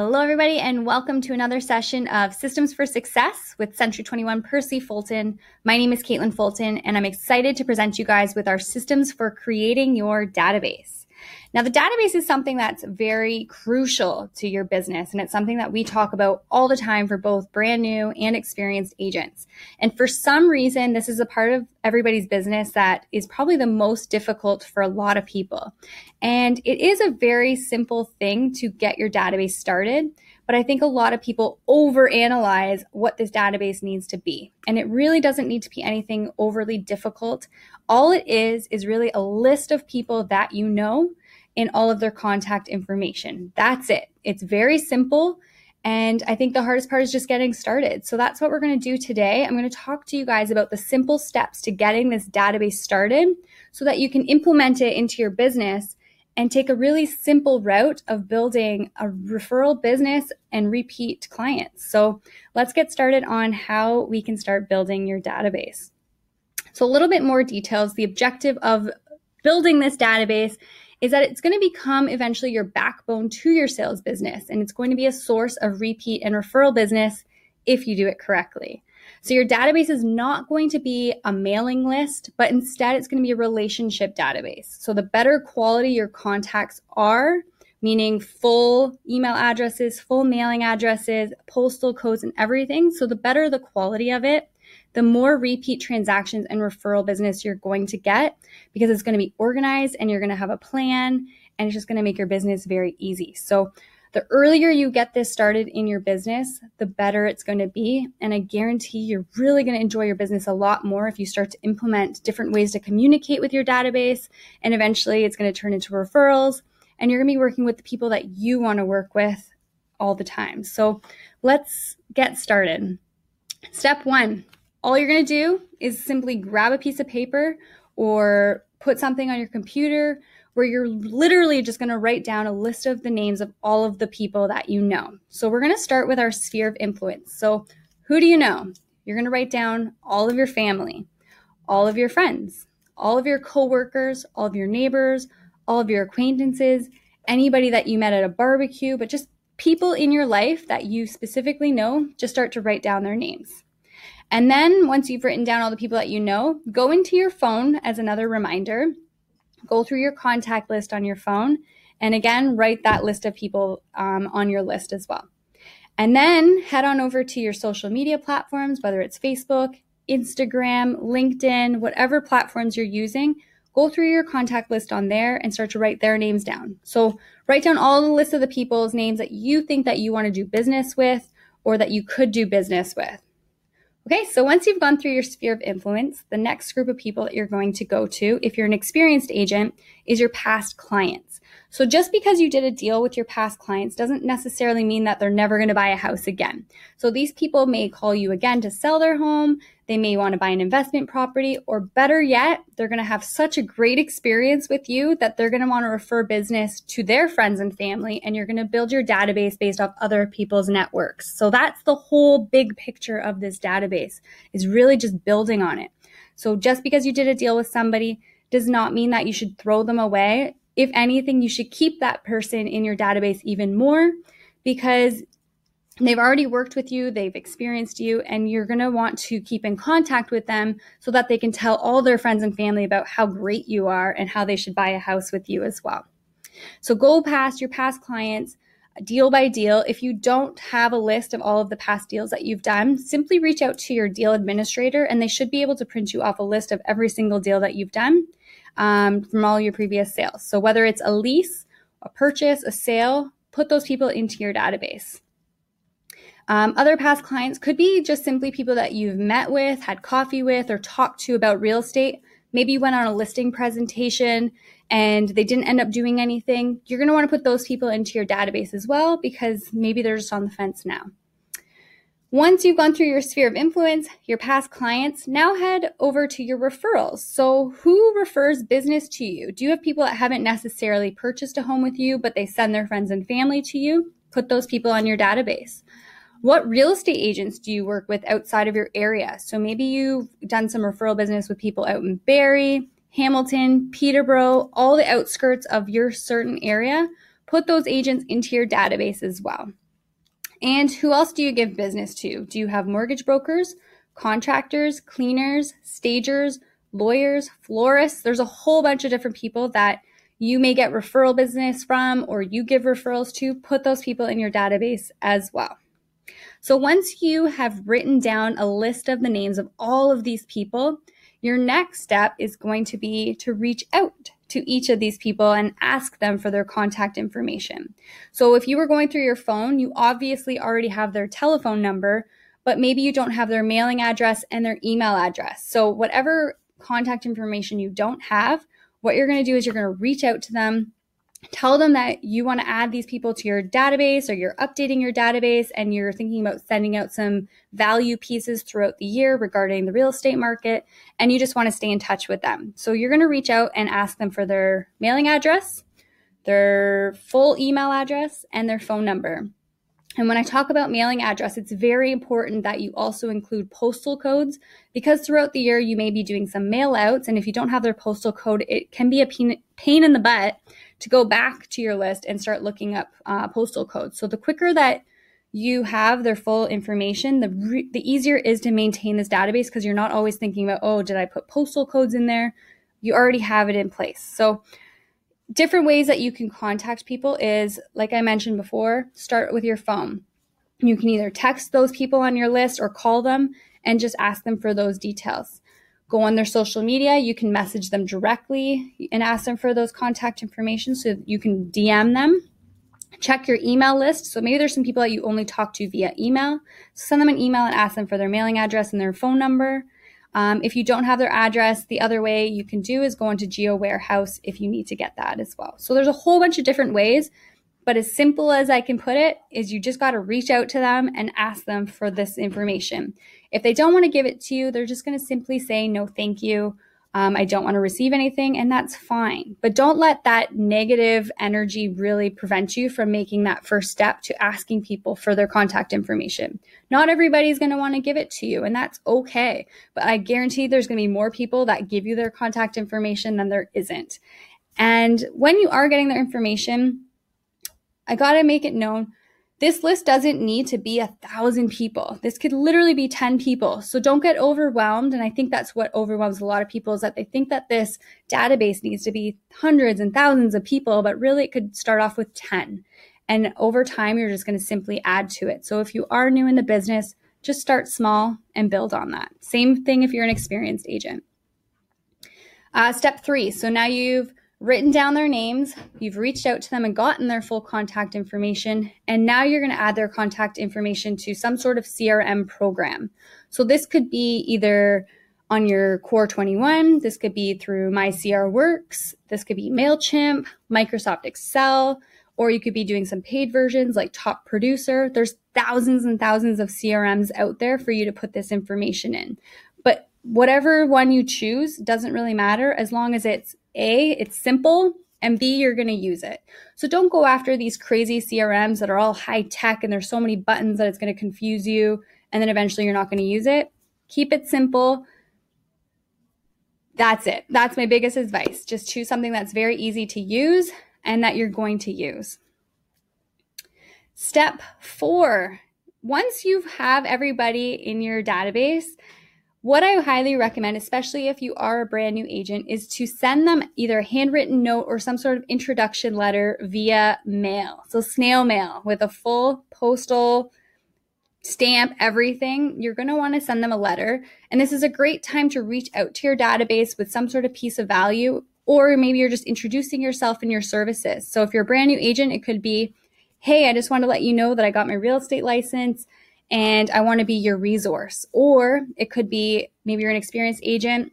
Hello, everybody, and welcome to another session of Systems for Success with Century 21 Percy Fulton. My name is Caitlin Fulton, and I'm excited to present you guys with our systems for creating your database. Now, the database is something that's very crucial to your business, and it's something that we talk about all the time for both brand new and experienced agents. And for some reason, this is a part of everybody's business that is probably the most difficult for a lot of people. And it is a very simple thing to get your database started. But I think a lot of people overanalyze what this database needs to be. And it really doesn't need to be anything overly difficult. All it is is really a list of people that you know in all of their contact information. That's it. It's very simple. And I think the hardest part is just getting started. So that's what we're going to do today. I'm going to talk to you guys about the simple steps to getting this database started so that you can implement it into your business and take a really simple route of building a referral business and repeat clients. So let's get started on how we can start building your database. So a little bit more details. The objective of building this database is that it's going to become eventually your backbone to your sales business and it's going to be a source of repeat and referral business if you do it correctly. So your database is not going to be a mailing list, but instead it's going to be a relationship database. So the better quality your contacts are, meaning full email addresses, full mailing addresses, postal codes, and everything. So the better the quality of it, the more repeat transactions and referral business you're going to get because it's going to be organized and you're going to have a plan and it's just going to make your business very easy. So, the earlier you get this started in your business, the better it's going to be. And I guarantee you're really going to enjoy your business a lot more if you start to implement different ways to communicate with your database. And eventually it's going to turn into referrals. And you're going to be working with the people that you want to work with all the time. So let's get started. Step one all you're going to do is simply grab a piece of paper or put something on your computer where you're literally just going to write down a list of the names of all of the people that you know. So we're going to start with our sphere of influence. So who do you know? You're going to write down all of your family, all of your friends, all of your coworkers, all of your neighbors, all of your acquaintances, anybody that you met at a barbecue, but just people in your life that you specifically know, just start to write down their names. And then once you've written down all the people that you know, go into your phone as another reminder. Go through your contact list on your phone. And again, write that list of people um, on your list as well. And then head on over to your social media platforms, whether it's Facebook, Instagram, LinkedIn, whatever platforms you're using. Go through your contact list on there and start to write their names down. So write down all the list of the people's names that you think that you want to do business with or that you could do business with. Okay, so once you've gone through your sphere of influence, the next group of people that you're going to go to, if you're an experienced agent, is your past clients. So just because you did a deal with your past clients doesn't necessarily mean that they're never going to buy a house again. So these people may call you again to sell their home. They may want to buy an investment property, or better yet, they're going to have such a great experience with you that they're going to want to refer business to their friends and family, and you're going to build your database based off other people's networks. So that's the whole big picture of this database is really just building on it. So just because you did a deal with somebody does not mean that you should throw them away. If anything, you should keep that person in your database even more because they've already worked with you, they've experienced you, and you're going to want to keep in contact with them so that they can tell all their friends and family about how great you are and how they should buy a house with you as well. So go past your past clients deal by deal. If you don't have a list of all of the past deals that you've done, simply reach out to your deal administrator and they should be able to print you off a list of every single deal that you've done um, from all your previous sales. So whether it's a lease, a purchase, a sale, put those people into your database. Um, other past clients could be just simply people that you've met with, had coffee with, or talked to about real estate. Maybe you went on a listing presentation and they didn't end up doing anything. You're going to want to put those people into your database as well because maybe they're just on the fence now. Once you've gone through your sphere of influence, your past clients, now head over to your referrals. So, who refers business to you? Do you have people that haven't necessarily purchased a home with you, but they send their friends and family to you? Put those people on your database. What real estate agents do you work with outside of your area? So maybe you've done some referral business with people out in Barrie, Hamilton, Peterborough, all the outskirts of your certain area. Put those agents into your database as well. And who else do you give business to? Do you have mortgage brokers, contractors, cleaners, stagers, lawyers, florists? There's a whole bunch of different people that you may get referral business from or you give referrals to. Put those people in your database as well. So once you have written down a list of the names of all of these people, your next step is going to be to reach out to each of these people and ask them for their contact information. So if you were going through your phone, you obviously already have their telephone number, but maybe you don't have their mailing address and their email address. So whatever contact information you don't have, what you're going to do is you're going to reach out to them tell them that you want to add these people to your database or you're updating your database and you're thinking about sending out some value pieces throughout the year regarding the real estate market and you just want to stay in touch with them. So you're going to reach out and ask them for their mailing address, their full email address, and their phone number. And when I talk about mailing address, it's very important that you also include postal codes because throughout the year you may be doing some mail outs. And if you don't have their postal code, it can be a pain in the butt to go back to your list and start looking up uh, postal codes. So the quicker that you have their full information, the re- the easier it is to maintain this database because you're not always thinking about, oh, did I put postal codes in there? You already have it in place. So different ways that you can contact people is like I mentioned before, start with your phone. You can either text those people on your list or call them and just ask them for those details go on their social media. You can message them directly and ask them for those contact information so you can DM them. Check your email list. So maybe there's some people that you only talk to via email. So send them an email and ask them for their mailing address and their phone number. Um, if you don't have their address, the other way you can do is go into GeoWarehouse if you need to get that as well. So there's a whole bunch of different ways, but as simple as I can put it is you just got to reach out to them and ask them for this information. If they don't want to give it to you, they're just going to simply say, no, thank you. Um, I don't want to receive anything, and that's fine. But don't let that negative energy really prevent you from making that first step to asking people for their contact information. Not everybody's going to want to give it to you, and that's okay. But I guarantee there's going to be more people that give you their contact information than there isn't. And when you are getting their information, I got to make it known this list doesn't need to be a thousand people. This could literally be 10 people. So don't get overwhelmed. And I think that's what overwhelms a lot of people is that they think that this database needs to be hundreds and thousands of people, but really it could start off with 10. And over time, you're just going to simply add to it. So if you are new in the business, just start small and build on that. Same thing if you're an experienced agent. Uh, step three. So now you've written down their names, you've reached out to them and gotten their full contact information, and now you're going to add their contact information to some sort of CRM program. So this could be either on your Core 21, this could be through MyCRWorks, this could be MailChimp, Microsoft Excel, or you could be doing some paid versions like Top Producer. There's thousands and thousands of CRMs out there for you to put this information in. Whatever one you choose doesn't really matter as long as it's a, it's simple, and B, you're going to use it. So don't go after these crazy CRMs that are all high tech and there's so many buttons that it's going to confuse you and then eventually you're not going to use it. Keep it simple. That's it. That's my biggest advice. Just choose something that's very easy to use and that you're going to use. Step four once you have everybody in your database, what I highly recommend, especially if you are a brand new agent, is to send them either a handwritten note or some sort of introduction letter via mail. So, snail mail with a full postal stamp, everything. You're going to want to send them a letter. And this is a great time to reach out to your database with some sort of piece of value, or maybe you're just introducing yourself and your services. So, if you're a brand new agent, it could be, Hey, I just want to let you know that I got my real estate license and I want to be your resource. Or it could be maybe you're an experienced agent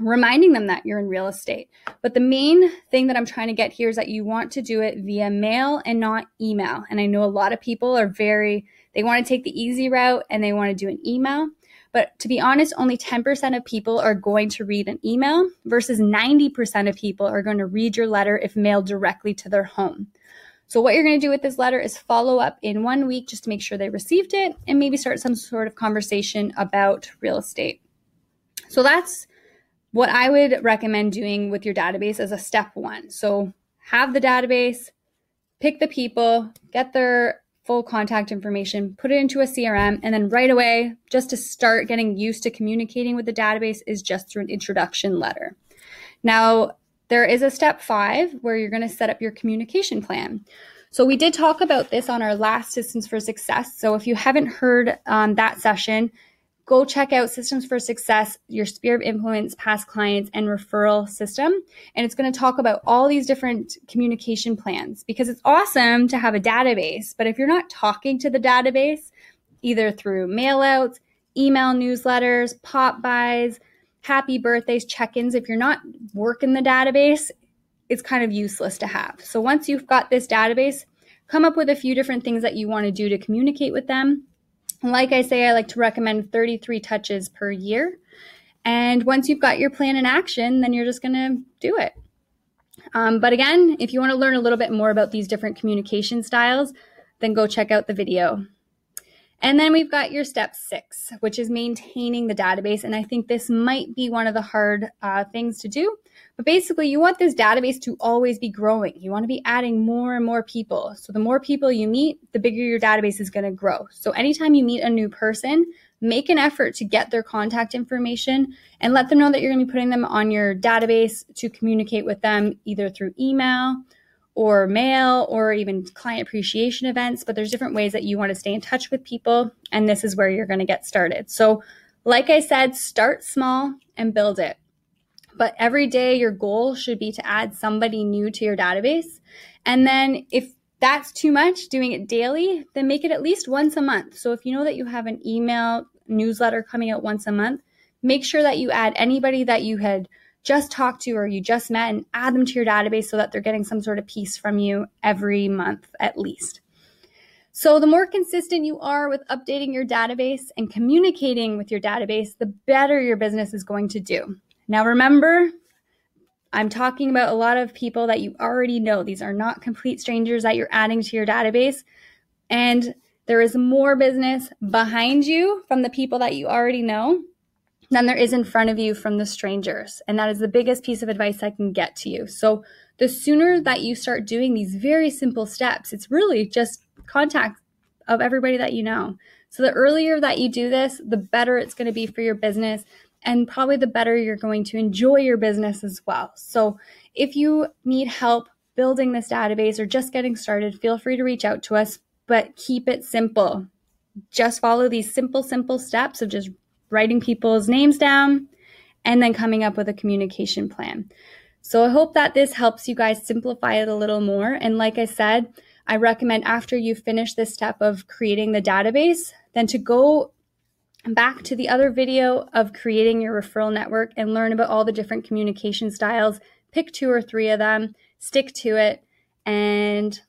reminding them that you're in real estate. But the main thing that I'm trying to get here is that you want to do it via mail and not email. And I know a lot of people are very, they want to take the easy route and they want to do an email. But to be honest, only 10% of people are going to read an email versus 90% of people are going to read your letter if mailed directly to their home. So, what you're going to do with this letter is follow up in one week just to make sure they received it and maybe start some sort of conversation about real estate. So, that's what I would recommend doing with your database as a step one. So, have the database, pick the people, get their full contact information, put it into a CRM, and then right away, just to start getting used to communicating with the database, is just through an introduction letter. Now, there is a step five where you're going to set up your communication plan. So, we did talk about this on our last Systems for Success. So, if you haven't heard um, that session, go check out Systems for Success, your Sphere of Influence, past clients, and referral system. And it's going to talk about all these different communication plans because it's awesome to have a database. But if you're not talking to the database, either through mailouts, email newsletters, pop-bys, happy birthdays, check ins, if you're not working the database, it's kind of useless to have. So once you've got this database, come up with a few different things that you want to do to communicate with them like I say, I like to recommend 33 touches per year. And once you've got your plan in action, then you're just going to do it. Um, but again, if you want to learn a little bit more about these different communication styles, then go check out the video. And then we've got your step six, which is maintaining the database. And I think this might be one of the hard uh, things to do. But basically, you want this database to always be growing. You want to be adding more and more people. So the more people you meet, the bigger your database is going to grow. So anytime you meet a new person, make an effort to get their contact information and let them know that you're going to be putting them on your database to communicate with them either through email or mail or even client appreciation events, but there's different ways that you want to stay in touch with people. And this is where you're going to get started. So, like I said, start small and build it. But every day, your goal should be to add somebody new to your database. And then, if that's too much, doing it daily, then make it at least once a month. So, if you know that you have an email newsletter coming out once a month, make sure that you add anybody that you had just talked to or you just met and add them to your database so that they're getting some sort of piece from you every month at least. So, the more consistent you are with updating your database and communicating with your database, the better your business is going to do. Now, remember, I'm talking about a lot of people that you already know. These are not complete strangers that you're adding to your database. And there is more business behind you from the people that you already know than there is in front of you from the strangers. And that is the biggest piece of advice I can get to you. So the sooner that you start doing these very simple steps, it's really just contact of everybody that you know. So the earlier that you do this, the better it's going to be for your business and probably the better you're going to enjoy your business as well. So if you need help building this database or just getting started, feel free to reach out to us, but keep it simple. Just follow these simple, simple steps of just writing people's names down, and then coming up with a communication plan. So I hope that this helps you guys simplify it a little more. And like I said, I recommend after you finish this step of creating the database, then to go back to the other video of creating your referral network and learn about all the different communication styles. Pick two or three of them, stick to it, and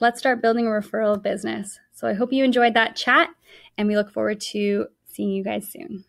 let's start building a referral business. So I hope you enjoyed that chat, and we look forward to seeing you guys soon.